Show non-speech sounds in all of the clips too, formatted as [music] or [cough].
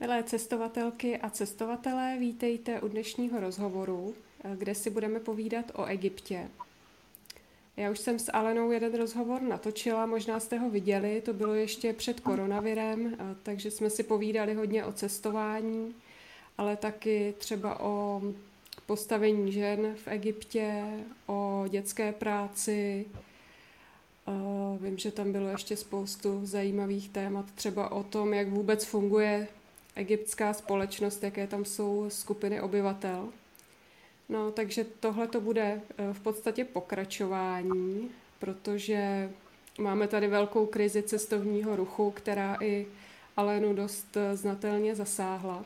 Milé cestovatelky a cestovatelé, vítejte u dnešního rozhovoru, kde si budeme povídat o Egyptě. Já už jsem s Alenou jeden rozhovor natočila, možná jste ho viděli, to bylo ještě před koronavirem, takže jsme si povídali hodně o cestování, ale taky třeba o postavení žen v Egyptě, o dětské práci. Vím, že tam bylo ještě spoustu zajímavých témat, třeba o tom, jak vůbec funguje egyptská společnost, jaké tam jsou skupiny obyvatel. No, takže tohle to bude eh, v podstatě pokračování, protože máme tady velkou krizi cestovního ruchu, která i Alenu dost eh, znatelně zasáhla.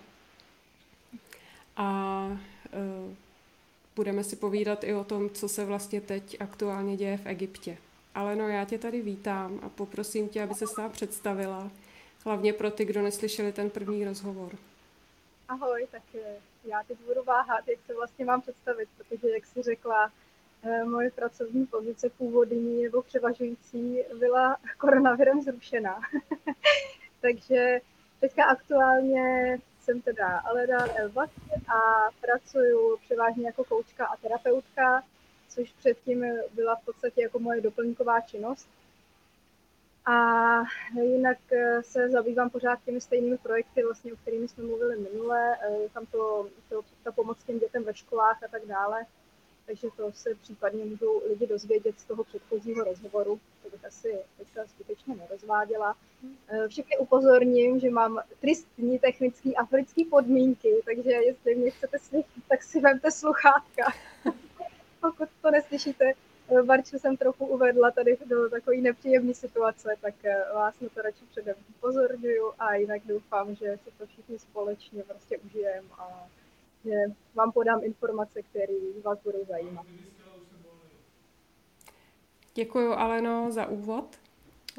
A e, budeme si povídat i o tom, co se vlastně teď aktuálně děje v Egyptě. Aleno, já tě tady vítám a poprosím tě, aby se s představila Hlavně pro ty, kdo neslyšeli ten první rozhovor. Ahoj, tak eh, já teď budu váhat, jak se vlastně mám představit, protože, jak jsi řekla, eh, moje pracovní pozice původní nebo převažující byla koronavirem zrušena. [laughs] Takže teďka aktuálně jsem teda Aleda Elbak a pracuju převážně jako koučka a terapeutka, což předtím byla v podstatě jako moje doplňková činnost. A jinak eh, se zabývám pořád těmi stejnými projekty, vlastně, o kterými jsme mluvili minule, eh, tam to, to, ta pomoc těm dětem ve školách a tak dále. Takže to se případně můžou lidi dozvědět z toho předchozího rozhovoru, to bych asi teďka skutečně nerozváděla. Eh, všechny upozorním, že mám tristní technické africké podmínky, takže jestli mě chcete slyšet, tak si vemte sluchátka. [laughs] Pokud to neslyšíte, Barču jsem trochu uvedla tady do takové nepříjemné situace, tak eh, vás na to radši předem upozorňuju a jinak doufám, že si to všichni společně prostě užijeme a že vám podám informace, které vás budou zajímat. Děkuji Aleno za úvod.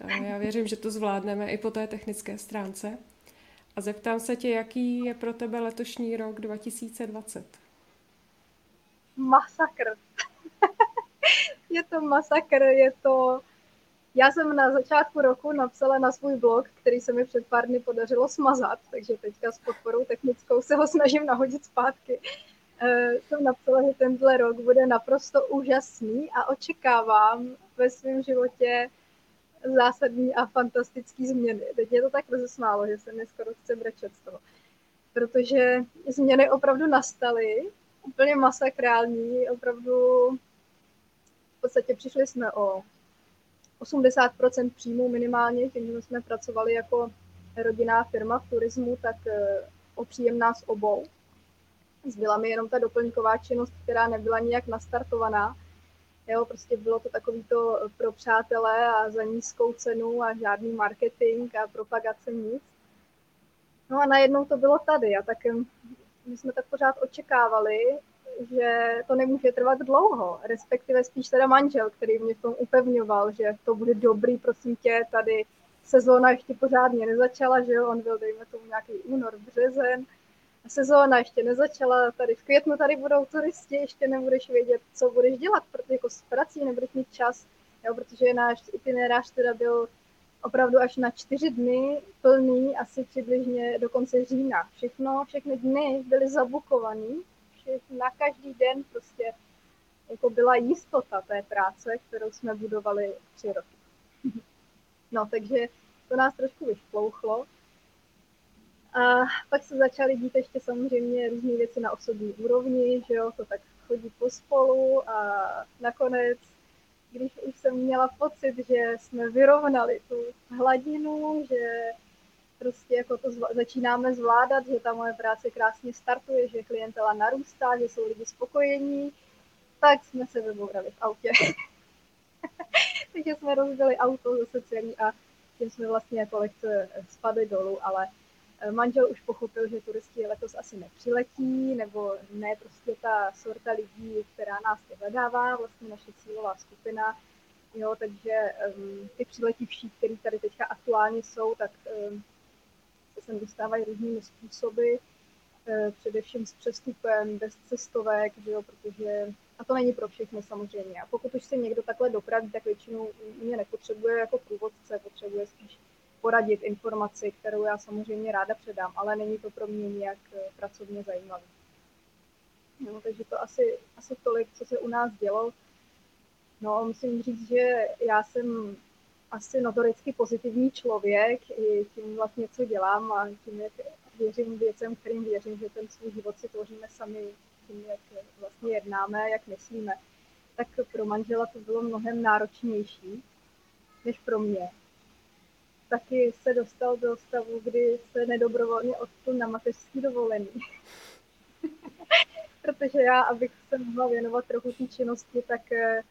Eh, já věřím, že to zvládneme i po té technické stránce. A zeptám se tě, jaký je pro tebe letošní rok 2020? Masakr [laughs] je to masakr, je to... Já jsem na začátku roku napsala na svůj blog, který se mi před pár dny podařilo smazat, takže teďka s podporou technickou se ho snažím nahodit zpátky. E, jsem napsala, že tenhle rok bude naprosto úžasný a očekávám ve svém životě zásadní a fantastický změny. Teď je to tak rozesmálo, že se mi skoro chce brečet z toho. Protože změny opravdu nastaly, úplně masakrální, opravdu podstatě přišli jsme o 80% příjmů minimálně, tím, že jsme pracovali jako rodinná firma v turismu, tak eh, o příjem nás obou. Zbyla mi jenom ta doplňková činnost, která nebyla nijak nastartovaná. Jo, prostě bylo to takový to pro přátelé a za nízkou cenu a žádný marketing a propagace nic. No a najednou to bylo tady a tak my jsme tak pořád očekávali, že to nemůže trvat dlouho, respektive spíš teda manžel, který mě v tom upevňoval, že to bude dobrý, prosím tě, tady sezóna ještě pořádně nezačala, že jo, on byl, dejme tomu, nějaký únor, březen, sezóna ještě nezačala, tady v květnu tady budou turisti, ještě nebudeš vědět, co budeš dělat, protože jako s prací nebudeš mít čas, jo, protože náš itinerář teda byl opravdu až na čtyři dny plný, asi přibližně do konce října. Všechno, všechny dny byly zabukovaný, že na každý den prostě jako byla jistota té práce, kterou jsme budovali tři roky. No, takže to nás trošku vyšplouchlo. A pak se začaly dít ještě samozřejmě různé věci na osobní úrovni, že jo, to tak chodí pospolu a nakonec, když už jsem měla pocit, že jsme vyrovnali tu hladinu, že prostě jako to zva- začínáme zvládat, že ta moje práce krásně startuje, že klientela narůstá, že jsou lidi spokojení, tak jsme se vybourali v autě. [laughs] Takže jsme rozbili auto zase celý a tím jsme vlastně jako lehce spadli dolů, ale eh, manžel už pochopil, že turisti letos asi nepřiletí, nebo ne prostě ta sorta lidí, která nás vyhledává, vlastně naše cílová skupina, Jo, takže um, ty přiletivší, které tady teďka aktuálně jsou, tak um, sem dostávají různými způsoby, eh, především s přestupem, bez cestovek, že jo, protože a to není pro všechny samozřejmě. A pokud už se někdo takhle dopraví, tak většinou mě nepotřebuje jako průvodce, potřebuje spíš poradit informaci, kterou já samozřejmě ráda předám, ale není to pro mě nějak eh, pracovně zajímavé. No, takže to asi, asi tolik, co se u nás dělo. No, musím říct, že já jsem asi notoricky pozitivní člověk i tím vlastně, co dělám a tím, jak věřím věcem, kterým věřím, že ten svůj život si tvoříme sami tím, jak vlastně jednáme, jak myslíme, tak pro manžela to bylo mnohem náročnější než pro mě. Taky se dostal do stavu, kdy se nedobrovolně odstl na mateřský dovolený. [laughs] Protože já, abych se mohla věnovat trochu té činnosti, tak eh,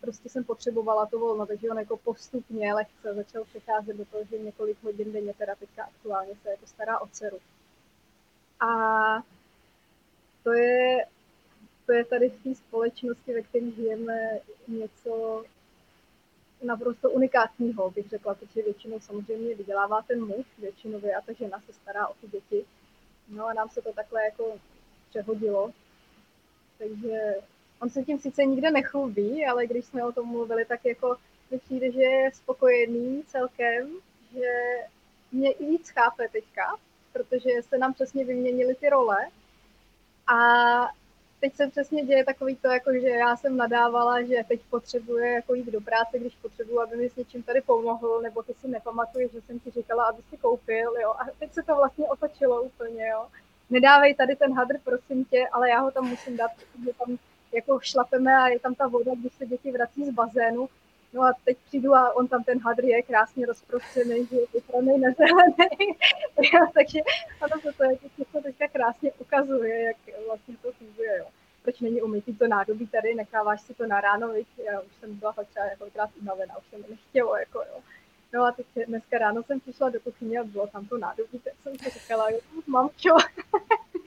prostě jsem potřebovala to volno, takže on jako postupně lehce začal přecházet do toho, že několik hodin denně teda teďka aktuálně se jako stará o dceru. A to je, to je tady v té společnosti, ve které žijeme, něco naprosto unikátního, bych řekla, protože většinou samozřejmě vydělává ten muž, většinově a ta žena se stará o ty děti. No a nám se to takhle jako přehodilo. Takže on se tím sice nikde nechlubí, ale když jsme o tom mluvili, tak jako mi přijde, že je spokojený celkem, že mě i víc chápe teďka, protože se nám přesně vyměnily ty role. A teď se přesně děje takový to, jako že já jsem nadávala, že teď potřebuje jako jít do práce, když potřebuji, aby mi s něčím tady pomohl, nebo ty si nepamatuješ, že jsem ti říkala, aby si koupil, jo. A teď se to vlastně otočilo úplně, jo. Nedávej tady ten hadr, prosím tě, ale já ho tam musím dát, protože tam jako šlapeme a je tam ta voda, když se děti vrací z bazénu. No a teď přijdu a on tam ten hadr je krásně rozprostřený, že je vypraný nezelený. [laughs] Takže ano, to, to, je, to teďka krásně ukazuje, jak vlastně to funguje. Jo. Proč není umytý to nádobí tady, necháváš si to na ráno, viď? já už jsem byla fakt třeba několikrát unavená, už jsem nechtělo, jako jo. No a teď dneska ráno jsem přišla do kuchyně a bylo tam to nádobí, tak jsem si říkala, jo, čo?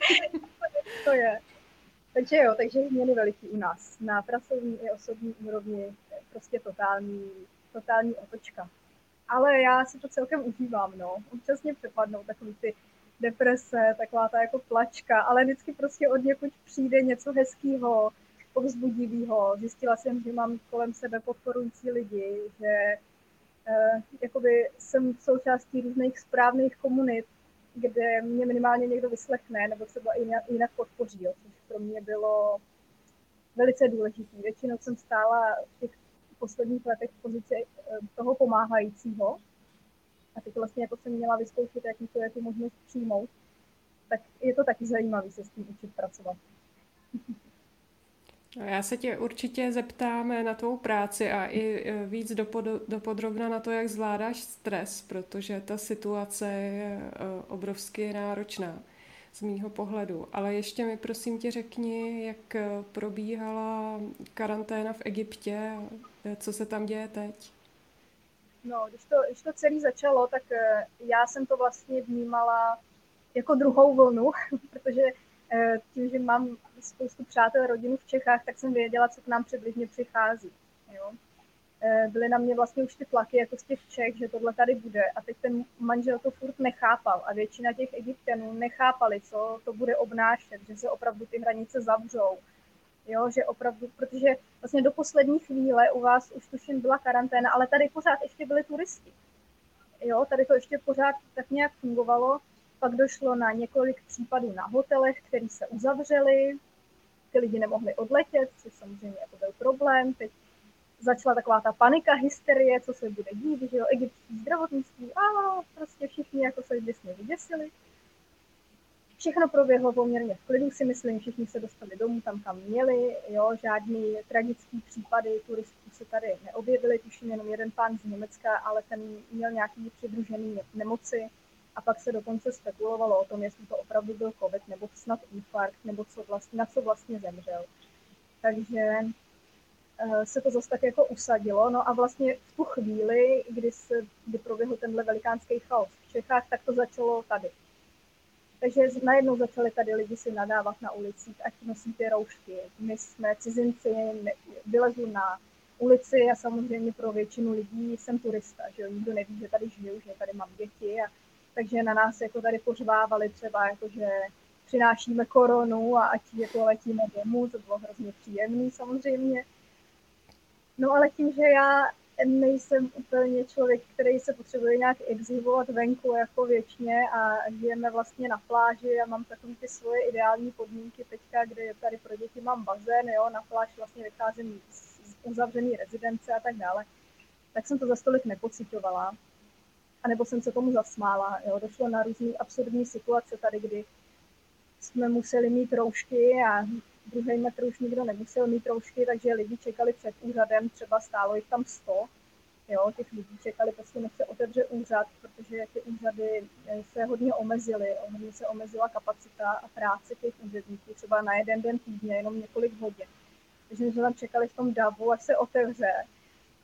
[laughs] to je. Takže jo, takže změny veliký u nás. Na pracovní i osobní úrovni prostě totální, totální otočka. Ale já si to celkem užívám, no. Občas mě přepadnou takový ty deprese, taková ta jako plačka, ale vždycky prostě od někud přijde něco hezkého, povzbudivého. Zjistila jsem, že mám kolem sebe podporující lidi, že eh, jakoby jsem součástí různých správných komunit, kde mě minimálně někdo vyslechne nebo třeba jinak podpoří, jo, což pro mě bylo velice důležité. Většinou jsem stála v těch posledních letech v pozici eh, toho pomáhajícího a teď vlastně jako jsem měla vyzkoušet, jaký to je tu možnost přijmout, tak je to taky zajímavé se s tím učit pracovat. [laughs] Já se tě určitě zeptám na tvou práci a i e, víc dopodrobna na to, jak zvládáš stres, protože ta situace je e, obrovsky náročná z mýho pohledu. Ale ještě mi prosím tě řekni, jak e, probíhala karanténa v Egyptě, co se tam děje teď? No, když to, když to celé začalo, tak já jsem to vlastně vnímala jako druhou vlnu, [laughs] protože tím, že mám spoustu přátel, rodinu v Čechách, tak jsem věděla, co k nám přibližně přichází. Jo. E, byly na mě vlastně už ty tlaky jako z těch Čech, že tohle tady bude. A teď ten manžel to furt nechápal. A většina těch egyptianů nechápali, co to bude obnášet, že se opravdu ty hranice zavřou. Jo, že opravdu, protože vlastně do poslední chvíle u vás už tuším byla karanténa, ale tady pořád ještě byli turisti. Jo, tady to ještě pořád tak nějak fungovalo. Pak došlo na několik případů na hotelech, které se uzavřely, ty lidi nemohli odletět, což samozřejmě jako byl problém. Teď začala taková ta panika, hysterie, co se bude dít, že jo, egyptský zdravotnictví, a prostě všichni jako se děsně vyděsili. Všechno proběhlo poměrně v klidu, si myslím, všichni se dostali domů tam, kam měli, jo, žádný tragický případy turistů se tady neobjevily, tuším jenom jeden pán z Německa, ale ten měl nějaký přidružený nemoci, a pak se dokonce spekulovalo o tom, jestli to opravdu byl COVID nebo snad infarkt, nebo co vlastně, na co vlastně zemřel. Takže uh, se to zase tak jako usadilo. No a vlastně v tu chvíli, kdy, se, kdy proběhl tenhle velikánský chaos v Čechách, tak to začalo tady. Takže najednou začali tady lidi si nadávat na ulicích, ať nosí ty roušky. My jsme cizinci, vylezu na ulici a samozřejmě pro většinu lidí jsem turista, že jo? nikdo neví, že tady žiju, že tady mám děti a takže na nás jako tady pořvávali třeba, jako že přinášíme koronu a ať jako letíme domů, to bylo hrozně příjemné samozřejmě. No ale tím, že já nejsem úplně člověk, který se potřebuje nějak exhibovat venku jako věčně a žijeme vlastně na pláži a mám takové ty svoje ideální podmínky teďka, kde tady pro děti mám bazén, jo, na pláž vlastně vycházím z uzavřený rezidence a tak dále, tak jsem to za stolik nepocitovala. A nebo jsem se tomu zasmála. Jo. Došlo na různé absurdní situace tady, kdy jsme museli mít roušky a druhý metr už nikdo nemusel mít roušky, takže lidi čekali před úřadem, třeba stálo jich tam 100, jo, těch lidí čekali, prostě než se otevře úřad, protože ty úřady eh, se hodně omezily, hodně se omezila kapacita a práce těch úředníků, třeba na jeden den týdně, jenom několik hodin. Takže jsme tam čekali v tom davu, až se otevře.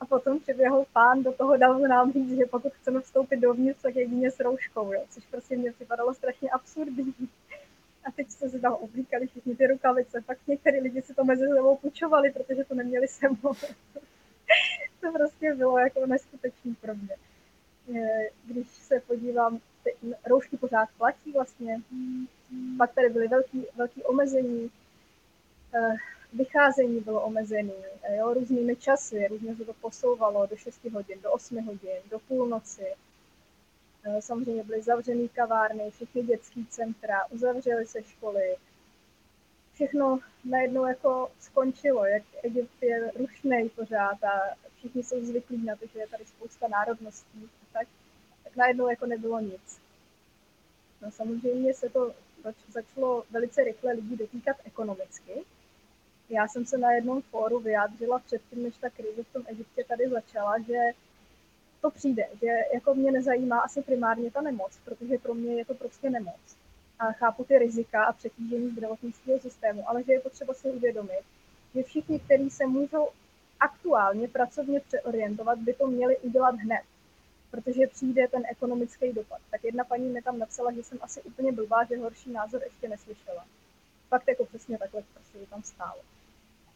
A potom přiběhl pán do toho davu nám říct, že pokud chceme vstoupit dovnitř, tak jedině s rouškou, jo, což prostě mě připadalo strašně absurdní. A teď si tam oblíkali všichni ty rukavice. Pak některý lidi si to mezi sebou půjčovali, protože to neměli sebou. [laughs] to prostě bylo jako neskutečný pro mě. Když se podívám, ty roušky pořád platí vlastně, pak tady byly velký, velký omezení, eh, vycházení bylo omezené, jo, různými časy, různě se to posouvalo do 6 hodin, do 8 hodin, do půlnoci. Eh, samozřejmě byly zavřené kavárny, všechny dětské centra, uzavřely se školy. Všechno najednou jako skončilo, jak Egypt je rušnej pořád a všichni jsou zvyklí na to, že je tady spousta národností, tak, tak najednou jako nebylo nic. No samozřejmě se to začalo velice rychle lidí dotýkat ekonomicky. Já jsem se na jednom fóru vyjádřila předtím, než ta krize v tom Egyptě tady začala, že to přijde, že jako mě nezajímá asi primárně ta nemoc, protože pro mě je to prostě nemoc. A chápu ty rizika a přetížení zdravotnického systému, ale že je potřeba si uvědomit, že všichni, kteří se můžou aktuálně pracovně přeorientovat, by to měli udělat hned, protože přijde ten ekonomický dopad. Tak jedna paní mi tam napsala, že jsem asi úplně blbá, že horší názor ještě neslyšela. Fakt jako přesně takhle prostě tam stálo.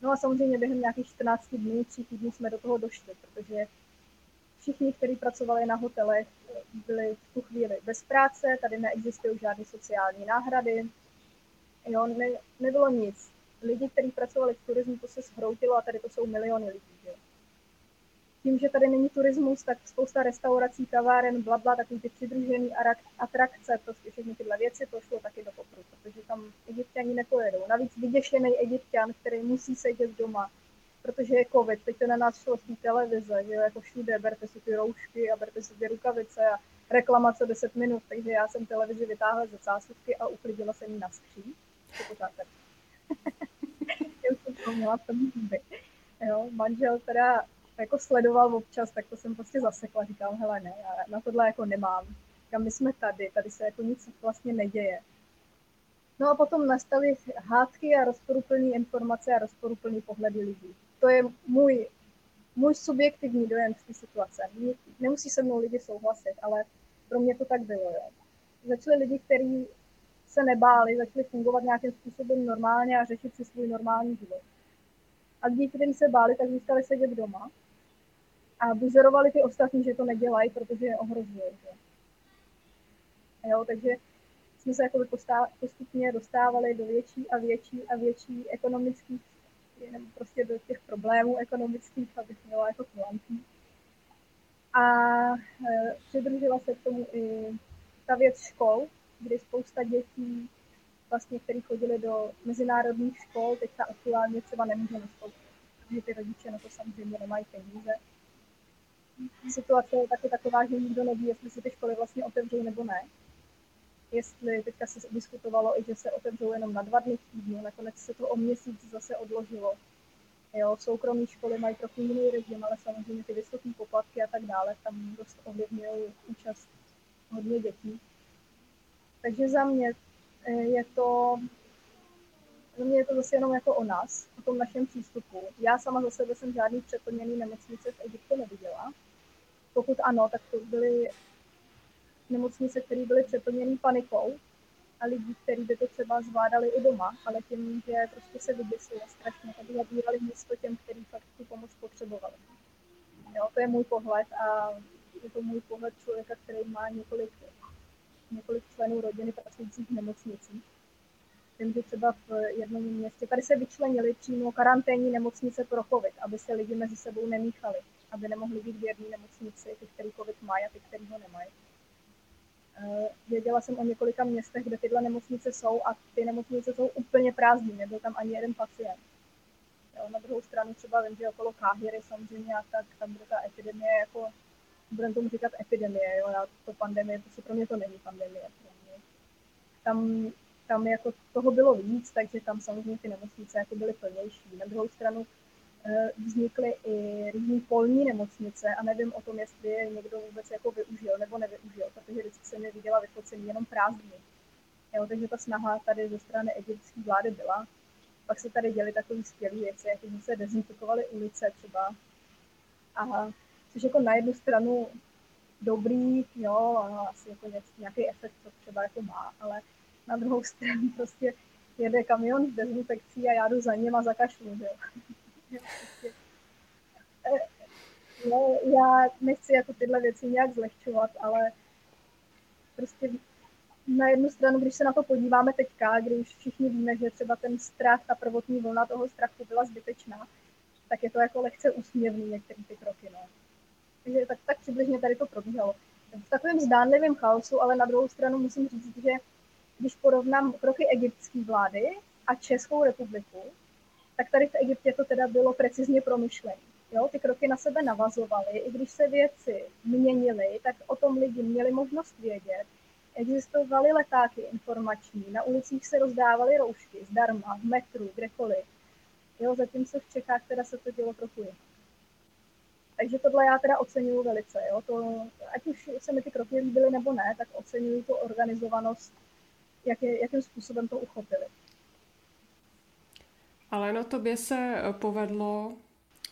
No a samozřejmě během nějakých 14 dnů, 3 týdnů jsme do toho došli, protože všichni, kteří pracovali na hotelech, byli v tu chvíli bez práce, tady neexistují žádné sociální náhrady, jo, ne, nebylo nic. Lidi, kteří pracovali v turismu, to se zhroutilo a tady to jsou miliony lidí. Jo. Tím, že tady není turismus, tak spousta restaurací, kaváren, blabla, takový ty přidružený atrakce, prostě všechny tyhle věci, to šlo taky do popru, protože tam egyptiani nepojedou. Navíc vyděšený egyptian, který musí sedět doma, protože je covid, teď to na nás šlo z té televize, že jako všude, berte si ty roušky a berte si ty rukavice a reklamace 10 minut, takže já jsem televizi vytáhla ze zásuvky a uklidila jsem ji na skří. To pořád tak. [laughs] já jsem to měla v tom. Jo, manžel teda jako sledoval občas, tak to jsem prostě zasekla, říkám, hele ne, já na tohle jako nemám. Říkám, my jsme tady, tady se jako nic vlastně neděje. No a potom nastaly hádky a rozporuplné informace a rozporuplné pohledy lidí to je můj, můj subjektivní dojem z té situace. Nemusí se mnou lidi souhlasit, ale pro mě to tak bylo. Jo. Začali lidi, kteří se nebáli, začali fungovat nějakým způsobem normálně a řešit si svůj normální život. A lidi, kteří se báli, tak zůstali sedět doma a buzerovali ty ostatní, že to nedělají, protože je ohrožují. Jo, takže jsme se jako postupně dostávali do větší a větší a větší ekonomických jenom prostě do těch problémů ekonomických, abych měla jako kulantní. A e, přidružila se k tomu i ta věc škol, kdy spousta dětí, vlastně, které chodili do mezinárodních škol, teďka aktuálně třeba nemůže nastoupit, protože ty rodiče na to samozřejmě nemají peníze. Situace je taky taková, že nikdo neví, jestli se ty školy vlastně otevřou nebo ne jestli teďka se diskutovalo i, že se otevřou jenom na dva dny týdnu, nakonec se to o měsíc zase odložilo. Jo, soukromé školy mají trochu jiný režim, ale samozřejmě ty vysoké poplatky a tak dále tam dost ovlivňují účast hodně dětí. Takže za mě eh, je to, za mě je to zase jenom jako o nás, o tom našem přístupu. Já sama za sebe jsem žádný přeplněný nemocnice v Egyptě neviděla. Ano, tak to byly nemocnice, které byly přeplněné panikou a lidí, kteří by to třeba zvládali i doma, ale tím, že prostě se vyděsili strašně, tak zabírali místo těm, kteří fakt tu pomoc potřebovali. Jo, to je můj pohled a je to můj pohled člověka, který má několik, několik členů rodiny pracujících v nemocnicích. Vím, že třeba v jednom městě, tady se vyčlenili přímo karanténní nemocnice pro COVID, aby se lidi mezi sebou nemíchali aby nemohli být v jedné nemocnici, ty, který covid mají a ty, který ho nemají. Eh, věděla jsem o několika městech, kde tyhle nemocnice jsou a ty nemocnice jsou úplně prázdné, nebyl tam ani jeden pacient. Jo, na druhou stranu třeba vím, že okolo Káhyry samozřejmě a tak, tam bude ta epidemie jako, budeme tomu říkat epidemie, jo, já to pandemie, prostě pro mě to není pandemie. Tam, tam jako toho bylo víc, takže tam samozřejmě ty nemocnice jako byly plnější. Na druhou stranu vznikly i různé polní nemocnice a nevím o tom, jestli je někdo vůbec jako využil nebo nevyužil, protože vždycky jsem je viděla vyfocený jenom prázdný. Jo, takže ta snaha tady ze strany egyptské vlády byla. Pak se tady děly takové skvělé věci, jako že se dezinfikovaly ulice třeba. A což jako na jednu stranu dobrý, jo, a asi jako nějaký efekt to třeba jako má, ale na druhou [laughs] stranu prostě jede kamion s dezinfekcí a já jdu za ním a zakašlu, jo. No, já nechci jako tyhle věci nějak zlehčovat, ale prostě na jednu stranu, když se na to podíváme teďka, kdy už všichni víme, že třeba ten strach, ta prvotní vlna toho strachu byla zbytečná, tak je to jako lehce úsměvný některé ty kroky. No. Takže tak, tak přibližně tady to probíhalo. V takovém zdánlivém chaosu, ale na druhou stranu musím říct, že když porovnám kroky egyptské vlády a Českou republiku, tak tady v Egyptě to teda bylo precizně promyšlené. Jo, ty kroky na sebe navazovaly, i když se věci měnily, tak o tom lidi měli možnost vědět. Existovaly letáky informační, na ulicích se rozdávaly roušky zdarma, v metru, kdekoliv. Jo, zatímco v Čechách teda se to dělo trochu jinak. Takže tohle já teda oceňuju velice. Jo. To, ať už se mi ty kroky líbily nebo ne, tak oceňuju tu organizovanost, jak je, jakým způsobem to uchopili. Ale no tobě se eh, povedlo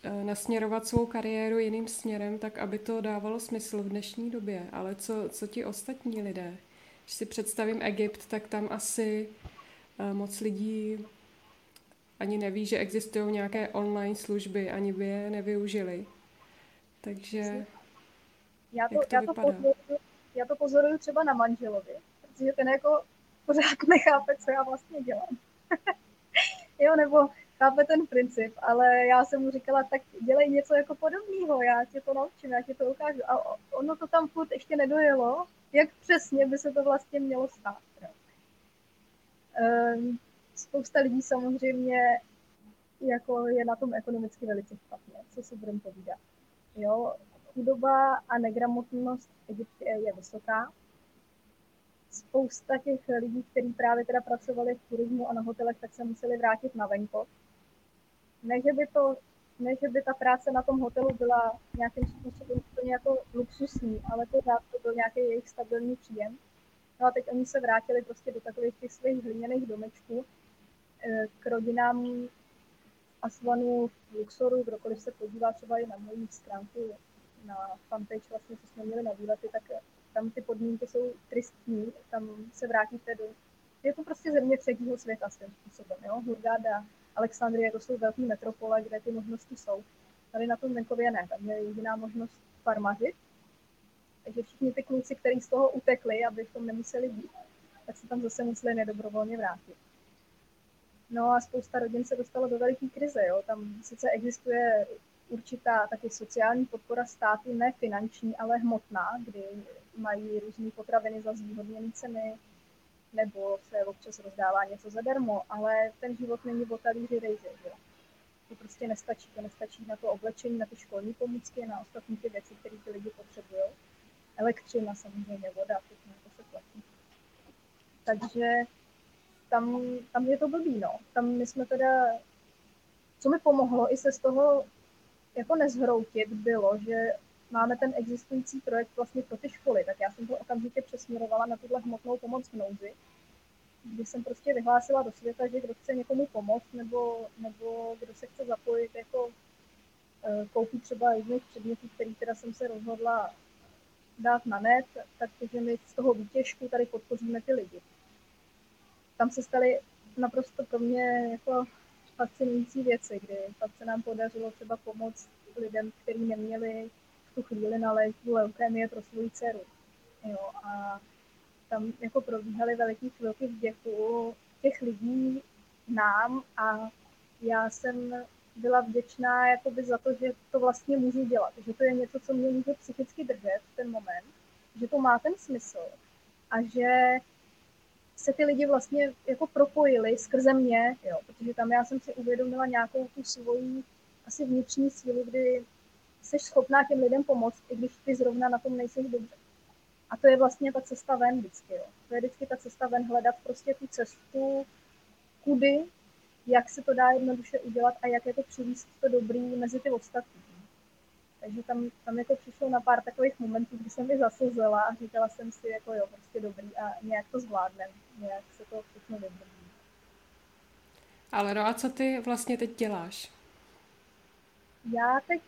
eh, nasměrovat svou kariéru jiným směrem, tak aby to dávalo smysl v dnešní době. Ale co, co ti ostatní lidé? Když si představím Egypt, tak tam asi eh, moc lidí ani neví, že existují nějaké online služby, ani by je nevyužili. Takže já to, jak to já to Pozoruju, já to pozoruju třeba na manželovi, protože ten jako pořád [laughs] nechápe, co já vlastně dělám. Jo, nebo chápe ten princip, ale já jsem mu říkala, tak dělej něco jako podobného, já tě to naučím, já ti to ukážu. A ono to tam furt ještě nedojelo, jak přesně by se to vlastně mělo stát. Um, spousta lidí samozřejmě jako je na tom ekonomicky velice špatně, co si budeme povídat. Jo, chudoba a negramotnost v Egyptě je vysoká, spousta těch lidí, kteří právě teda pracovali v turismu a na hotelech, tak se museli vrátit na venkov. Ne, že by, to, ne, že by ta práce na tom hotelu byla nějakým způsobem úplně jako luxusní, ale pořád to byl nějaký jejich stabilní příjem. No a teď oni se vrátili prostě do takových těch svých hliněných domečků eh, k rodinám Asvanu v Luxoru, kdokoliv se podívá třeba i na mojí stránku na fanpage, vlastně, co jsme měli na výlety, tak tam ty podmínky jsou tristní, tam se vrátíte do... Je to prostě země třetího světa svým způsobem, jo? Hurgada, Alexandrie, to jsou velké metropole, kde ty možnosti jsou. Tady na tom venkově ne, tam je jediná možnost farmařit. Takže všichni ty kluci, kteří z toho utekli, aby v tom nemuseli být, tak se tam zase museli nedobrovolně vrátit. No a spousta rodin se dostalo do veliké krize. Jo? Tam sice existuje určitá taky sociální podpora státu, ne finanční, ale hmotná, kdy mají různé potraviny za zvýhodněné ceny, nebo se občas rozdává něco zadarmo, ale ten život není o talíři rejže, že? To prostě nestačí. To nestačí na to oblečení, na ty školní pomůcky, na ostatní ty věci, které ty lidi potřebují. Elektřina samozřejmě, voda, všechno to se platí. Takže tam, tam je to blbý, no. Tam my jsme teda, co mi pomohlo i se z toho jako nezhroutit, bylo, že máme ten existující projekt vlastně pro ty školy, tak já jsem to okamžitě přesměrovala na tuhle hmotnou pomoc v nouzi, kdy jsem prostě vyhlásila do světa, že kdo chce někomu pomoct, nebo, nebo kdo se chce zapojit, jako e, koupit třeba jedných předmětů, který teda jsem se rozhodla dát na net, takže my z toho výtěžku tady podpoříme ty lidi. Tam se staly naprosto pro mě jako fascinující věci, kdy pak se nám podařilo třeba pomoct lidem, kteří neměli tu chvíli na léčbu leukémie pro svou dceru. Jo, a tam jako probíhaly veliký chvilky vděku těch lidí nám a já jsem byla vděčná jakoby za to, že to vlastně můžu dělat, že to je něco, co mě může psychicky držet v ten moment, že to má ten smysl a že se ty lidi vlastně jako propojili skrze mě, jo, protože tam já jsem si uvědomila nějakou tu svoji asi vnitřní sílu, kdy jsi schopná těm lidem pomoct, i když ty zrovna na tom nejsi dobře. A to je vlastně ta cesta ven vždycky. Jo. To je vždycky ta cesta ven hledat prostě tu cestu, kudy, jak se to dá jednoduše udělat a jak jako přivíst to dobrý mezi ty ostatní. Takže tam, tam jako přišlo na pár takových momentů, kdy jsem mi zaslzela a říkala jsem si, jako jo, prostě dobrý a nějak to zvládnem, nějak se to všechno vydrží. Ale no a co ty vlastně teď děláš? Já teď,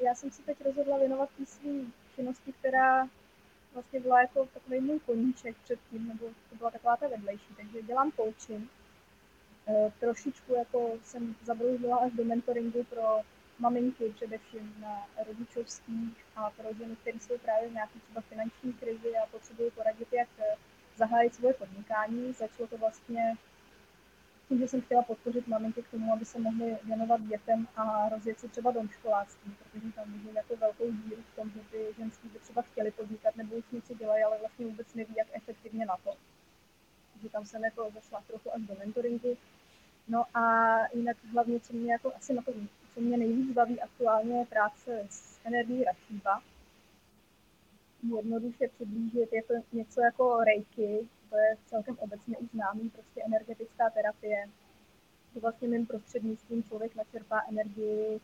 já jsem si teď rozhodla věnovat té své činnosti, která vlastně byla jako takový můj koníček předtím, nebo to byla taková ta vedlejší, takže dělám coaching. E, trošičku jako jsem zabrouzila až do mentoringu pro maminky především na rodičovských a pro ženy, které jsou právě v nějaké třeba finanční krizi a potřebují poradit, jak zahájit svoje podnikání. Začalo to vlastně tím, že jsem chtěla podpořit maminky k tomu, aby se mohly věnovat dětem a rozjet si třeba domškoláctví, protože tam vidím jako velkou díru v tom, že ty ženský by třeba chtěli podnikat nebo už něco dělají, ale vlastně vůbec neví, jak efektivně na to. Takže tam jsem jako zašla trochu až do mentoringu. No a jinak hlavně, co mě jako asi na to, co mě nejvíc baví aktuálně, je práce s energií Rašíba. Jednoduše přiblížit, je to něco jako reiki, to je celkem obecně už známý, prostě energetická terapie. To vlastně mým prostřednictvím člověk načerpá energii,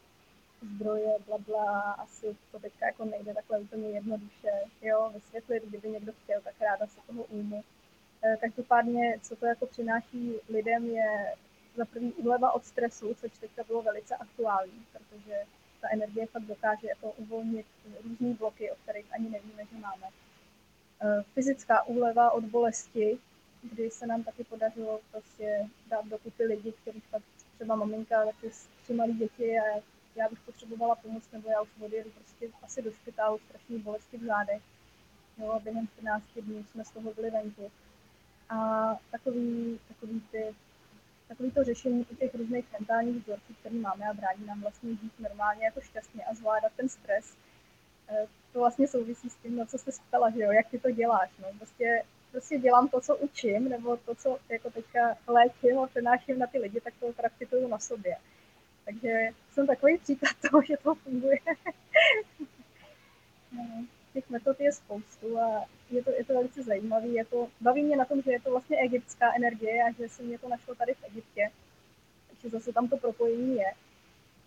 zdroje, bla, bla, asi to teďka jako nejde takhle úplně jednoduše, jo, vysvětlit, kdyby někdo chtěl, tak ráda se toho újmu. E, každopádně, co to jako přináší lidem, je za první úleva od stresu, což teďka bylo velice aktuální, protože ta energie fakt dokáže jako uvolnit různé bloky, o kterých ani nevíme, že máme. Eh, fyzická úleva od bolesti, kdy se nám taky podařilo prostě dát dokupy lidi, kteří fakt třeba maminka taky tři malé děti a já bych potřebovala pomoc, nebo já už odjedu prostě asi do špitálu, strašný bolesti v zádech. Jo, a během 14 dní jsme z toho byli venku. A takový, takový, ty, takový to řešení těch různých mentálních vzorců, které máme a brání nám vlastně žít normálně jako šťastně a zvládat ten stres, to vlastně souvisí s tím, na co jste ptala, že jo, jak ty to děláš, no. Prostě, prostě dělám to, co učím, nebo to, co jako teďka léčím a přenáším na ty lidi, tak to praktikuju na sobě. Takže jsem takový příklad toho, že to funguje. [laughs] no, těch metod je spoustu a je to, je to velice zajímavé. To, baví mě na tom, že je to vlastně egyptská energie a že se mě to našlo tady v Egyptě. Takže zase tam to propojení je.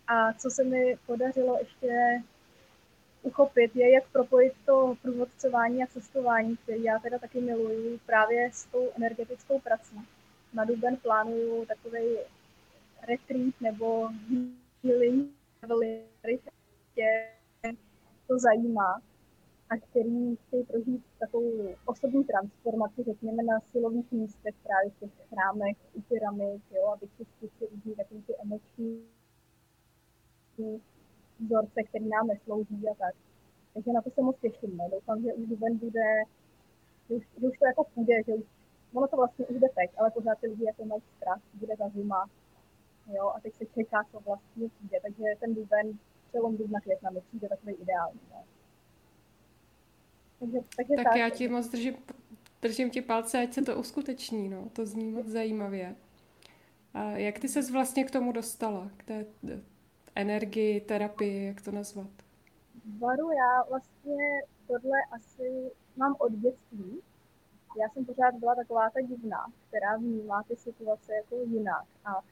A co se mi podařilo ještě uchopit, je, jak propojit to průvodcování a cestování, který já teda taky miluju, právě s tou energetickou prací. Na duben plánuju takový retreat nebo healing, to zajímá a který chtějí prožít takovou osobní transformaci, řekněme, na silových místech, právě v těch chrámech, u pyramid, jo, aby čistili různý takový ty emoční vzorce, který nám neslouží a tak. Takže na to se moc těším. No. Doufám, že už duben bude, že už, že už to jako půjde, že už, ono to vlastně už jde teď, ale pořád ty lidi jako mají strach, bude ta zima, jo, a teď se čeká, co vlastně přijde, takže ten duben, přelom dubna května mi přijde takový ideální. No. Takže, takže tak, tak já ti moc držím, držím ti palce, ať se to uskuteční, no. To zní moc zajímavě. A jak ty ses vlastně k tomu dostala, k té energii, terapii, jak to nazvat? Varu já vlastně tohle asi mám od dětství. Já jsem pořád byla taková ta divná, která vnímá ty situace jako jinak. A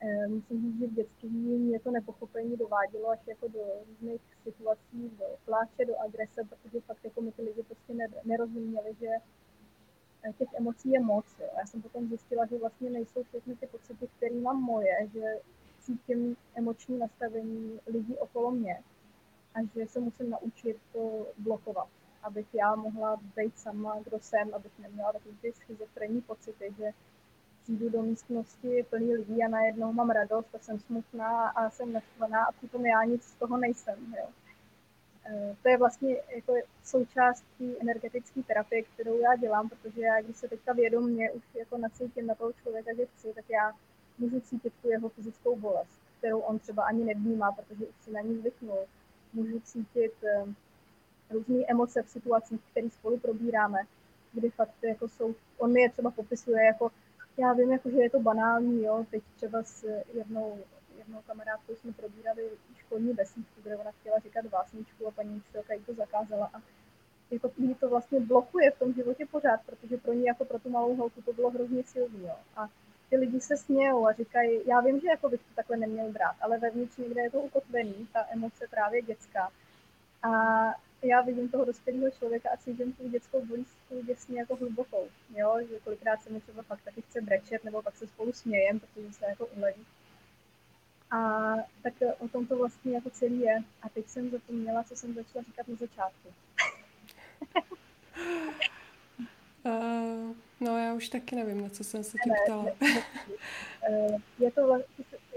e, musím říct, že v dětství mě to nepochopení dovádělo až jako do různých situací, do pláče, do agrese, protože fakt jako mi ty lidi prostě nerozuměli, že e, těch emocí je moc. Jo. Já jsem potom zjistila, že vlastně nejsou všechny ty pocity, které mám moje, že cítím emoční nastavení lidí okolo mě a že se musím naučit to blokovat, abych já mohla být sama, kdo jsem, abych neměla takový ty schizofrenní pocity, že přijdu do místnosti plný lidí a najednou mám radost a jsem smutná a jsem naštvaná a přitom já nic z toho nejsem. Jo. E, to je vlastně jako součást té energetické terapie, kterou já dělám, protože já, když se teďka vědomně už jako nacítím na toho člověka, že chci, tak já můžu cítit tu jeho fyzickou bolest. kterou on třeba ani nevnímá, protože už si na ní zvyknul. Můžu cítit eh, různé emoce v situacích, které spolu probíráme, kdy fakt jako jsou, on mi je třeba popisuje jako, já vím, jako, že je to banální, jo, teď třeba s jednou, jednou kamarádkou jsme probírali školní besídku, kde ona chtěla říkat básničku a paní učitelka jí to zakázala a jako jí to vlastně blokuje v tom životě pořád, protože pro ní jako pro tu malou holku to bylo hrozně silný. Jo. A ty lidi se smějou a říkají, já vím, že jako bych to takhle neměl brát, ale vevnitř někde je to ukotvený, ta emoce právě dětská. A já vidím toho dospělého člověka a cítím tu dětskou bolístku děsně jako hlubokou, jo, že kolikrát se mi třeba fakt taky chce brečet, nebo pak se spolu smějem, protože se jako uleví. A tak o tom to vlastně jako celý je. A teď jsem zapomněla, co jsem začala říkat na začátku. [laughs] uh, no já už taky nevím, na co jsem se tě ptala. uh, je to,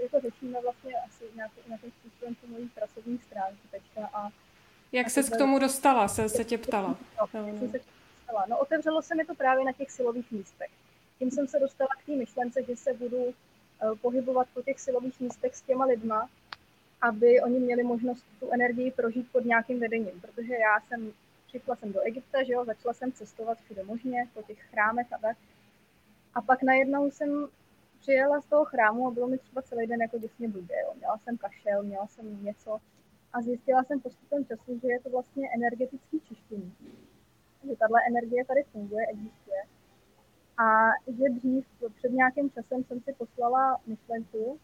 je to řešíme vlastně asi nějaký, nějakým způsobem tu mojí pracovní stránku teďka a jak ses k tomu dostala, se, se tě ptala? No, no. Se dostala. no otevřelo se mi to právě na těch silových místech. Tím jsem se dostala k té myšlence, že se budu uh, pohybovat po těch silových místech s těma lidma, aby oni měli možnost tu energii prožít pod nějakým vedením. Protože já jsem přišla jsem do Egypta, že jo, začala jsem cestovat všude možně, po těch chrámech a tak. A pak najednou jsem přijela z toho chrámu a bylo mi třeba celý den jako děsně blbě. Jo. Měla jsem kašel, měla jsem něco a zjistila jsem postupem času, že je to vlastně energetický čištění. Že tahle energie tady funguje, existuje. A že dřív, před nějakým časem jsem si poslala myšlenku,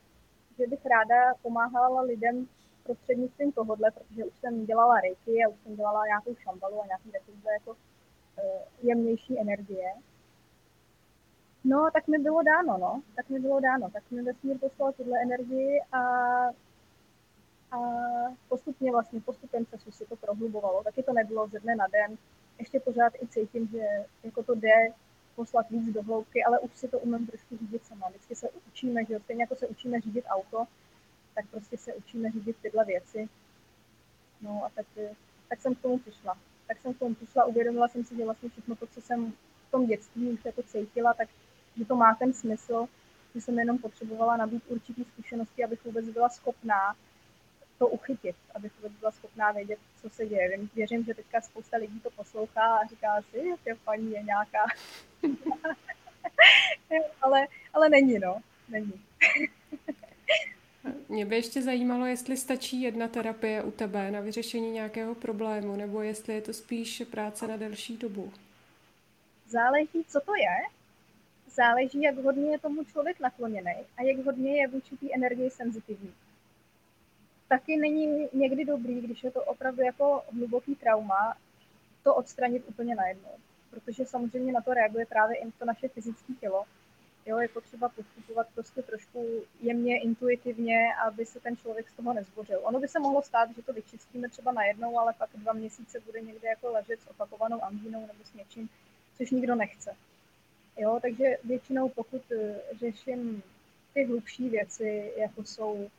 že bych ráda pomáhala lidem prostřednictvím tohohle, protože už jsem dělala reiki a už jsem dělala nějakou šambalu a nějaký takovýhle jako uh, jemnější energie. No, tak mi bylo dáno, no. Tak mi bylo dáno. Tak mi vesmír poslal tuhle energii a, a postupně vlastně, postupem času si to prohlubovalo. Taky to nebylo ze dne na den. Ještě pořád i cítím, že jako to jde poslat víc do hloubky, ale už si to umím trošku řídit sama. Vždycky se učíme, že stejně jako se učíme řídit auto, tak prostě se učíme řídit tyhle věci. No a tak, tak jsem k tomu přišla. Tak jsem k tomu přišla, uvědomila jsem si, že vlastně všechno to, co jsem v tom dětství už jako cítila, tak že to má ten smysl, že jsem jenom potřebovala nabít určitý zkušenosti, abych vůbec byla schopná to uchytit, abych vůbec byla schopná vědět, co se děje. Věřím, že teďka spousta lidí to poslouchá a říká si, že paní je nějaká. [laughs] ale, ale není, no. Není. [laughs] Mě by ještě zajímalo, jestli stačí jedna terapie u tebe na vyřešení nějakého problému, nebo jestli je to spíš práce na delší dobu. Záleží, co to je. Záleží, jak hodně je tomu člověk nakloněný a jak hodně je vůči té energii senzitivní. Taky není někdy dobrý, když je to opravdu jako hluboký trauma, to odstranit úplně najednou. Protože samozřejmě na to reaguje právě i to naše fyzické tělo Jo, je potřeba postupovat prostě trošku jemně, intuitivně, aby se ten člověk z toho nezbořil. Ono by se mohlo stát, že to vyčistíme třeba najednou, ale pak dva měsíce bude někde jako ležet s opakovanou angínou nebo s něčím, což nikdo nechce. Jo, takže většinou pokud eh, řeším ty hlubší věci, jako jsou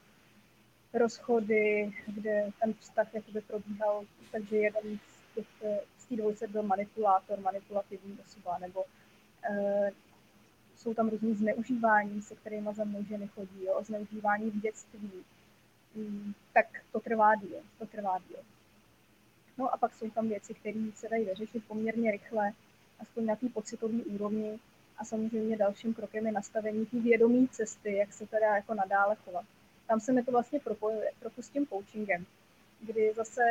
rozchody, kde ten vztah jakoby probíhal, takže jeden z těch eh, z té byl manipulátor, manipulativní osoba, nebo eh, jsou tam různý zneužívání, se kterými za mnou ženy chodí, jo, zneužívání v dětství, mm, tak to trvá díl, to trvá díl. No a pak jsou tam věci, které se dají vyřešit poměrně rychle, aspoň na té pocitové úrovni a samozřejmě dalším krokem je nastavení té vědomí cesty, jak se teda jako nadále chovat. Tam se mi to vlastně propojuje trochu s tím coachingem, kdy zase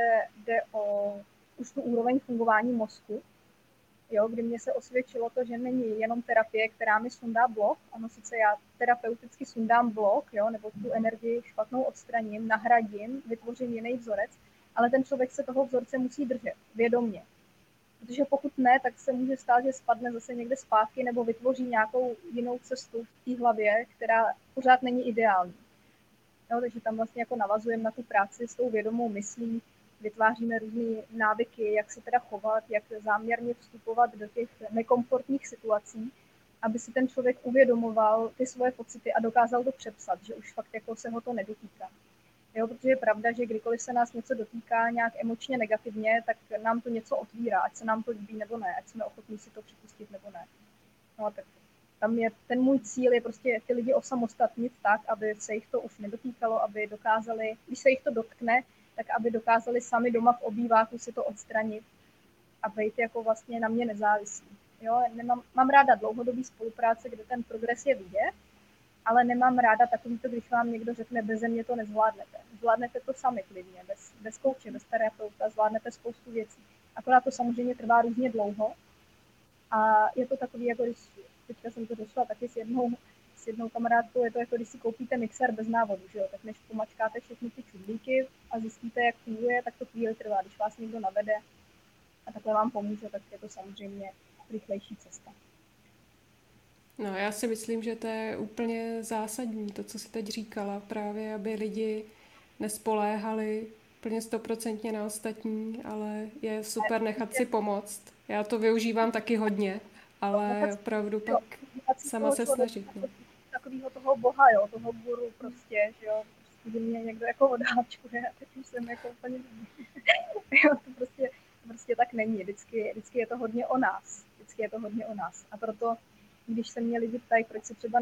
jde o už tu úroveň fungování mozku, jo, kdy mě se osvědčilo to, že není jenom terapie, která mi sundá blok, ano, sice já terapeuticky sundám blok, jo, nebo tu energii špatnou odstraním, nahradím, vytvořím jiný vzorec, ale ten člověk se toho vzorce musí držet vědomně. Protože pokud ne, tak se může stát, že spadne zase někde zpátky nebo vytvoří nějakou jinou cestu v té hlavě, která pořád není ideální. Jo, takže tam vlastně jako navazujeme na tu práci s tou vědomou myslí, vytváříme různé návyky, jak se teda chovat, jak záměrně vstupovat do těch nekomfortních situací, aby si ten člověk uvědomoval ty svoje pocity a dokázal to přepsat, že už fakt jako se ho to nedotýká. Jo, protože je pravda, že kdykoliv se nás něco dotýká nějak emočně negativně, tak nám to něco otvírá, ať se nám to líbí nebo ne, ať jsme ochotní si to připustit nebo ne. No a tak Tam je ten můj cíl je prostě ty lidi osamostatnit tak, aby se jich to už nedotýkalo, aby dokázali, když se jich to dotkne, tak aby dokázali sami doma v obýváku si to odstranit a být jako vlastně na mě nezávislí. Jo, nemám, mám ráda dlouhodobý spolupráce, kde ten progres je vidět, ale nemám ráda takový to, když vám někdo řekne, bez mě to nezvládnete. Zvládnete to sami klidně, bez, bez kouče, bez terapeuta, zvládnete spoustu věcí. Akorát to samozřejmě trvá různě dlouho. A je to takový, jako když teďka jsem to došla taky s jednou, jednou kamarádkou, je to jako když si koupíte mixer bez návodu, že jo? tak než pomačkáte všechny ty čudlíky a zjistíte, jak funguje, tak to chvíli trvá. Když vás někdo navede a takhle vám pomůže, tak je to samozřejmě rychlejší cesta. No, já si myslím, že to je úplně zásadní, to, co si teď říkala, právě, aby lidi nespoléhali úplně stoprocentně na ostatní, ale je super nechat si pomoct. Já to využívám taky hodně, ale opravdu pak sama se snažit. No. Takového toho boha, jo, toho guru prostě, že jo, prostě, mě někdo jako odháčkuje a teď už jsem jako úplně [laughs] jo, to prostě, prostě tak není. Vždycky, vždycky je to hodně o nás. Vždycky je to hodně o nás. A proto když se mě lidi ptají, proč se třeba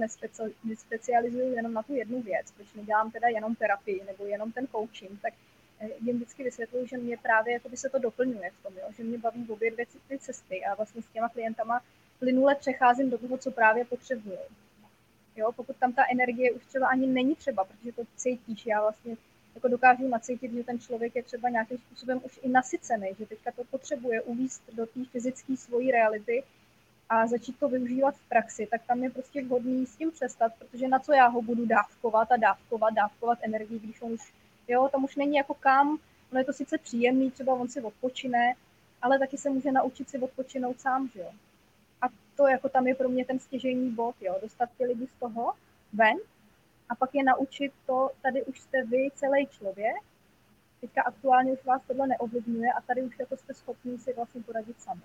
nespecializuju jenom na tu jednu věc, proč nedělám teda jenom terapii nebo jenom ten coaching, tak eh, jim vždycky vysvětluji, že mě právě jako by se to doplňuje v tom, jo? že mě baví obě dvě ty cesty a vlastně s těma klientama plynule přecházím do toho, co právě potřebuju. Jo, pokud tam ta energie už třeba ani není třeba, protože to cítíš, já vlastně jako dokážu nacítit, že ten člověk je třeba nějakým způsobem už i nasycený, že teďka to potřebuje uvíst do té fyzické svojí reality a začít to využívat v praxi, tak tam je prostě vhodný s tím přestat, protože na co já ho budu dávkovat a dávkovat, dávkovat energii, když on už, jo, tam už není jako kam, ono je to sice příjemný, třeba on si odpočine, ale taky se může naučit si odpočinout sám, že jo. A to jako tam je pro mě ten stěžejní bod, jo, dostat ty lidi z toho ven a pak je naučit to, tady už jste vy celý člověk, teďka aktuálně už vás tohle neovlivňuje a tady už jako jste schopni si vlastně poradit sami.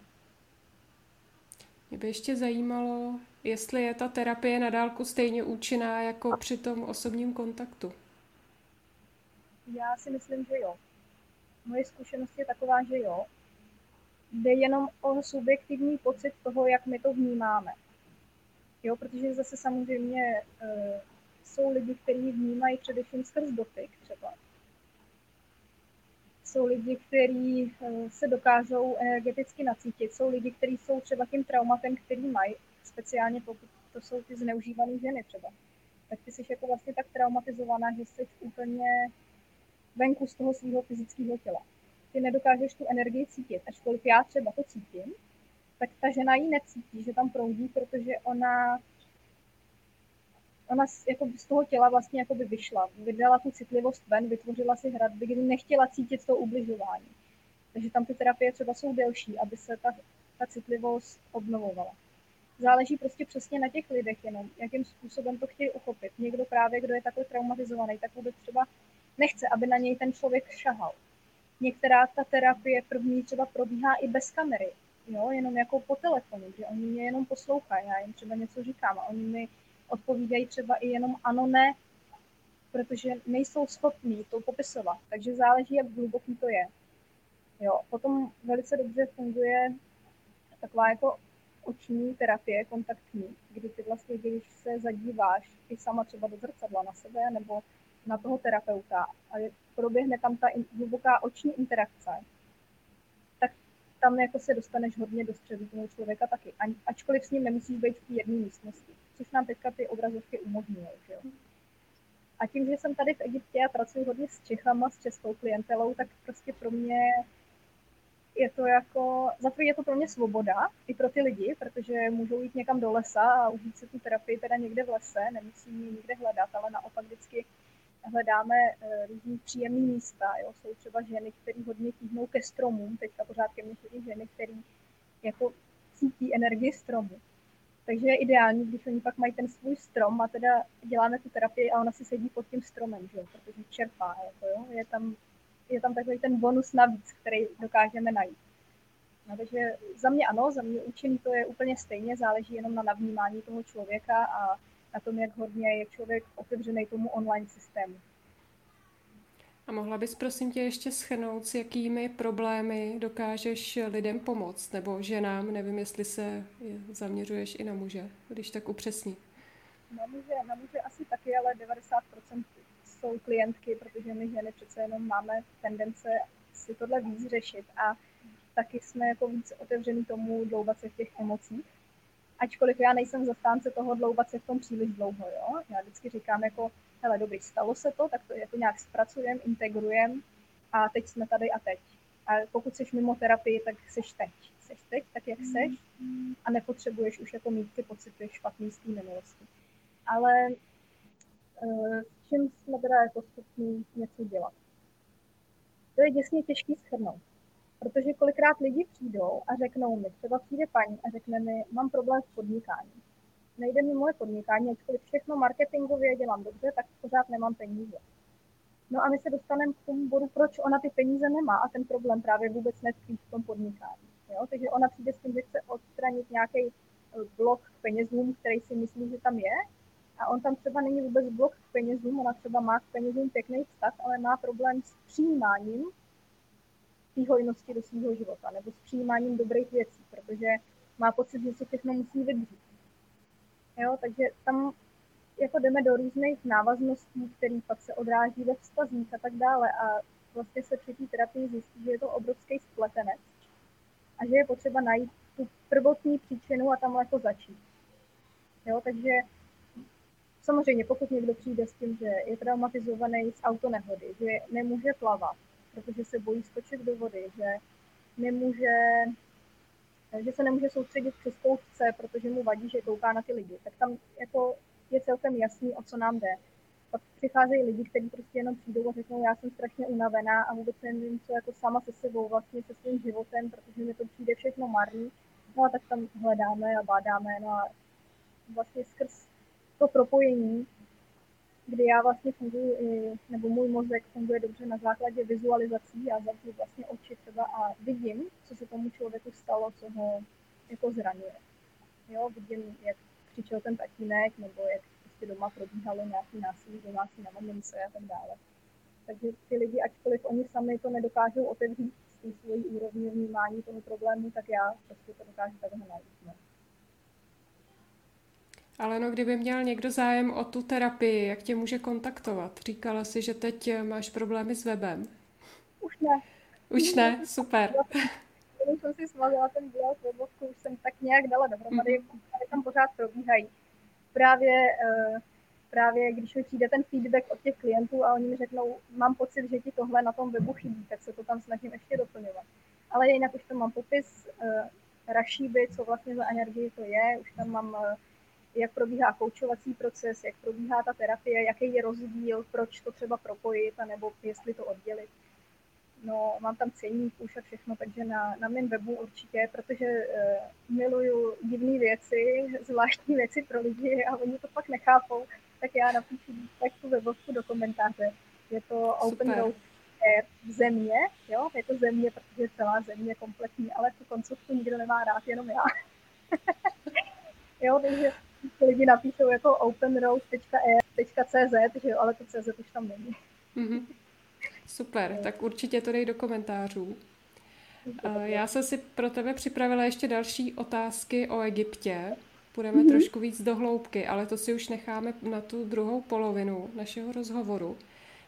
Mě by ještě zajímalo, jestli je ta terapie na dálku stejně účinná jako při tom osobním kontaktu. Já si myslím, že jo. Moje zkušenost je taková, že jo. Jde jenom o subjektivní pocit toho, jak my to vnímáme. Jo, protože zase samozřejmě e, jsou lidi, kteří vnímají především skrz dotyk třeba jsou lidi, kteří eh, se dokážou energeticky nacítit, jsou lidi, kteří jsou třeba tím traumatem, který mají, speciálně pokud to jsou ty zneužívané ženy třeba. Tak ty jsi jako vlastně tak traumatizovaná, že jsi úplně venku z toho svého fyzického těla. Ty nedokážeš tu energii cítit, ačkoliv já třeba to cítím, tak ta žena ji necítí, že tam proudí, protože ona ona jako z toho těla vlastně jako by vyšla, vydala tu citlivost ven, vytvořila si hradby, kdy nechtěla cítit to ubližování. Takže tam ty terapie třeba jsou delší, aby se ta, ta citlivost obnovovala. Záleží prostě přesně na těch lidech jenom, jakým způsobem to chtějí uchopit. Někdo právě, kdo je takhle traumatizovaný, tak vůbec třeba nechce, aby na něj ten člověk šahal. Některá ta terapie první třeba probíhá i bez kamery, jo, jenom jako po telefonu, že oni mě jenom poslouchají, já jim třeba něco říkám a oni mi odpovídají třeba i jenom ano, ne, protože nejsou schopní to popisovat. Takže záleží, jak hluboký to je. Jo, potom velice dobře funguje taková jako oční terapie, kontaktní, kdy ty vlastně, když se zadíváš i sama třeba do zrcadla na sebe nebo na toho terapeuta a proběhne tam ta in, hluboká oční interakce, tak tam jako se dostaneš hodně do středu toho člověka taky. Ačkoliv s ním nemusíš být v té jedné místnosti což nám teďka ty obrazovky umožňují. Že jo? A tím, že jsem tady v Egyptě a pracuji hodně s Čechama, s českou klientelou, tak prostě pro mě je to jako, za to je to pro mě svoboda, i pro ty lidi, protože můžou jít někam do lesa a užít si tu terapii teda někde v lese, nemusí ji nikde hledat, ale naopak vždycky hledáme uh, různý příjemné místa. Jo. Jsou třeba ženy, které hodně tíhnou ke stromům, teďka pořád ke mně chodí ženy, které jako cítí energii stromu. Takže je ideální, když oni pak mají ten svůj strom a teda děláme tu terapii a ona si sedí pod tím stromem, že? protože čerpá. Jako, jo? Je, tam, je tam takový ten bonus navíc, který dokážeme najít. No, takže za mě ano, za mě učení to je úplně stejně, záleží jenom na navnímání toho člověka a na tom, jak hodně je člověk otevřený tomu online systému. A mohla bys prosím tě ještě schrnout, s jakými problémy dokážeš lidem pomoct, nebo ženám, nevím, jestli se zaměřuješ i na muže, když tak upřesní. Na muže, na muže asi taky, ale 90% jsou klientky, protože my ženy přece jenom máme tendence si tohle víc řešit a taky jsme jako víc otevřený tomu dloubat se v těch emocích. Ačkoliv já nejsem zastánce toho dloubat se v tom příliš dlouho, jo. Já vždycky říkám jako, hele, dobrý, stalo se to, tak to jako nějak zpracujem, integrujem a teď jsme tady a teď. A pokud jsi mimo terapii, tak jsi teď. Jsi teď, tak jak jsi a nepotřebuješ už jako mít ty pocity špatný z té minulosti. Ale uh, čím jsme teda jako schopni něco dělat? To je děsně těžký schrnout. Protože kolikrát lidi přijdou a řeknou mi, třeba přijde paní a řekne mi, mám problém s podnikáním nejde mi moje podnikání, ačkoliv všechno marketingově dělám dobře, tak pořád nemám peníze. No a my se dostaneme k tomu bodu, proč ona ty peníze nemá a ten problém právě vůbec netkví v tom podnikání. Jo? Takže ona přijde s tím, že chce odstranit nějaký eh, blok k penězům, který si myslí, že tam je, a on tam třeba není vůbec blok k penězům, ona třeba má k penězům pěkný vztah, ale má problém s přijímáním té hojnosti do svého života nebo s přijímáním dobrých věcí, protože má pocit, že si všechno musí vydržet. Jo, takže tam jako jdeme do různých návazností, které pak se odráží ve vztazích a tak dále. A vlastně se při té terapii zjistí, že je to obrovský spletenec a že je potřeba najít tu prvotní příčinu a tam jako začít. Jo, takže samozřejmě, pokud někdo přijde s tím, že je traumatizovaný z autonehody, že nemůže plavat, protože se bojí skočit do vody, že nemůže že se nemůže soustředit při zkoušce, protože mu vadí, že kouká na ty lidi. Tak tam jako je celkem jasný, o co nám jde. Pak přicházejí lidi, kteří prostě jenom přijdou a řeknou, já jsem strašně unavená a vůbec nevím, co jako sama se sebou, vlastně se svým životem, protože mi to přijde všechno marný. No a tak tam hledáme a bádáme. No a vlastně skrz to propojení kdy já vlastně funguji, nebo můj mozek funguje dobře na základě vizualizací. Já zavřu vlastně oči třeba a vidím, co se tomu člověku stalo, co ho jako zraňuje. Jo, vidím, jak křičel ten tatínek, nebo jak prostě doma probíhalo nějaký násilí domácí na mamince a tak dále. Takže ty lidi, ačkoliv oni sami to nedokážou otevřít z té svojí vnímání toho problému, tak já prostě to dokážu takhle najít. No. Ale no, kdyby měl někdo zájem o tu terapii, jak tě může kontaktovat? Říkala si, že teď máš problémy s webem. Už ne. Už ne, super. Když jsem si smazala ten blog webovku, už jsem tak nějak dala dohromady, mm. tam pořád probíhají. Právě, uh, právě když mi přijde ten feedback od těch klientů a oni mi řeknou, mám pocit, že ti tohle na tom webu chybí, tak se to tam snažím ještě doplňovat. Ale jinak už tam mám popis uh, rašíby, co vlastně za energii to je, už tam mám jak probíhá koučovací proces, jak probíhá ta terapie, jaký je rozdíl, proč to třeba propojit, anebo jestli to oddělit. No, mám tam ceník už a všechno, takže na, na mém webu určitě, protože uh, miluju divné věci, zvláštní věci pro lidi a oni to pak nechápou, tak já napíšu tak tu webovku do komentáře. Je to Open Super. Road v země, jo, je to země, protože je celá země kompletní, ale tu koncovku nikdo nemá rád, jenom já. [laughs] jo, takže lidi napíšou jako openroad.e.cz, že jo, ale to CZ už tam není. Mm-hmm. Super, tak určitě to dej do komentářů. Já jsem si pro tebe připravila ještě další otázky o Egyptě. Půjdeme mm-hmm. trošku víc do hloubky, ale to si už necháme na tu druhou polovinu našeho rozhovoru.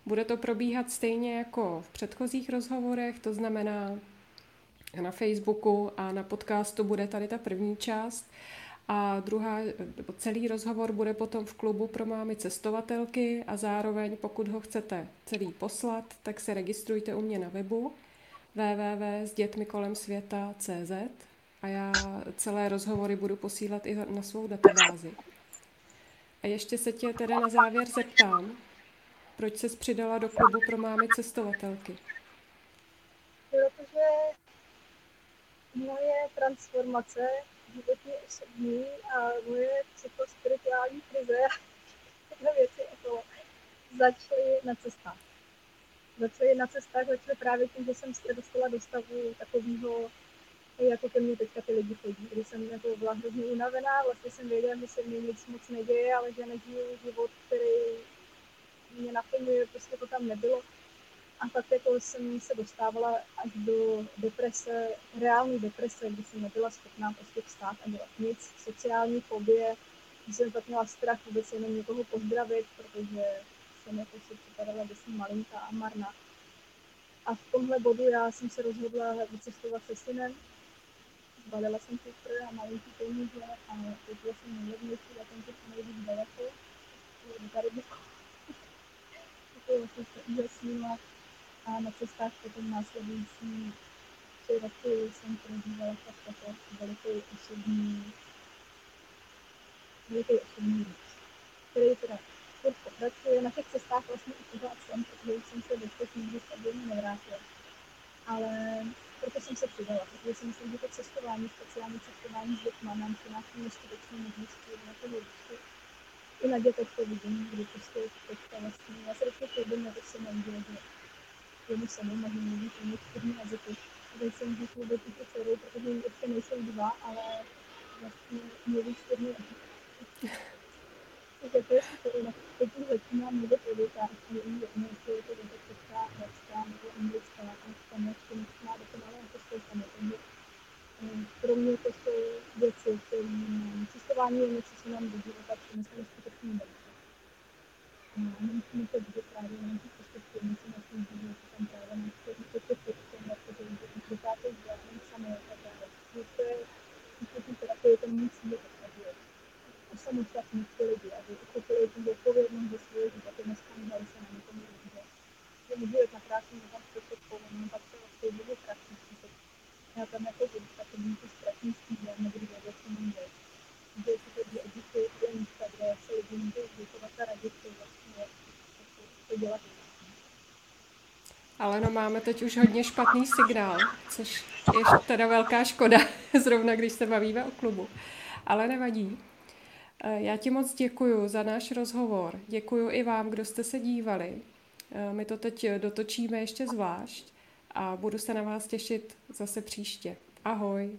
Bude to probíhat stejně jako v předchozích rozhovorech, to znamená na Facebooku a na podcastu bude tady ta první část. A druhá, celý rozhovor bude potom v klubu pro mámy cestovatelky a zároveň, pokud ho chcete celý poslat, tak se registrujte u mě na webu www.sdětmikolem.světa.cz a já celé rozhovory budu posílat i na svou databázi. A ještě se tě teda na závěr zeptám, proč ses přidala do klubu pro mámy cestovatelky? Protože moje transformace životní, osobní a moje psychospirituální krize a tyhle věci okolo začaly na cestách. Začaly na cestách, začaly právě tím, že jsem se dostala do stavu takového, jako ke mně teďka ty lidi chodí, kdy jsem jako byla hrozně unavená, vlastně jsem věděla, že se mi nic moc neděje, ale že nežiju život, který mě naplňuje, prostě to tam nebylo. A pak jako jsem se dostávala až do deprese, reální deprese, kdy jsem nebyla schopná prostě vstát a dělat nic, sociální fobie, kdy jsem pak měla strach vůbec jenom někoho pozdravit, protože jsem jako si připadala, že jsem malinká a marná. A v tomhle bodu já jsem se rozhodla vycestovat se synem. Zbalila jsem kufr a malinký peníze a koupila jsem nejlevnější letenky co nejvíc daleko do Karibiku. to vlastně [laughs] se a na cestách potom následující tři roky jsem prožívala fakt jako veliký osobní, veliký osobní růst, který teda furt pokračuje. Na těch cestách vlastně i pořád jsem, protože jsem se do těch nikdy stabilně nevrátila. Ale proto jsem se přidala, protože si myslím, že to cestování, speciální cestování s dětma nám přináší neskutečné možnosti na toho růstu. I na dětech to vidím, kdy prostě teďka vlastně, já se vždycky chlubím, jak se neděje, že samou mohu mluvit něch čtyřmi jazyky. Nejsem díky vůbec i dcerou, protože ještě nejsou dva, ale vlastně mluví čtyřmi. Takže to je super, teď už začínám mluvit o větách, jedno, jestli je to věta česká, arabská nebo anglická, a španělsky má dokonale jako spoustaně. Takže pro mě to jsou věci, které cestování je něco, co nám do života přinese neskutečný benefit. Jenom ty lidi, aby uchopili tu odpovědnost za svoje životy, neskandali se na někomu lidí. Že můžu jet na krásný tam prostě povolím, pak se vlastně budu krásný Já tam jako budu, tak to budu ztratný stýdem, nebudu vědět, co mám dělat. Že si to existuje ty místa, kde se lidi můžou zvyšovat a radit, to vlastně to dělat ale no máme teď už hodně špatný signál, což je teda velká škoda, [laughs] zrovna když se bavíme o klubu. Ale nevadí. Eh, já ti moc děkuji za náš rozhovor. Děkuji i vám, kdo jste se dívali. Eh, my to teď dotočíme ještě zvlášť a budu se na vás těšit zase příště. Ahoj.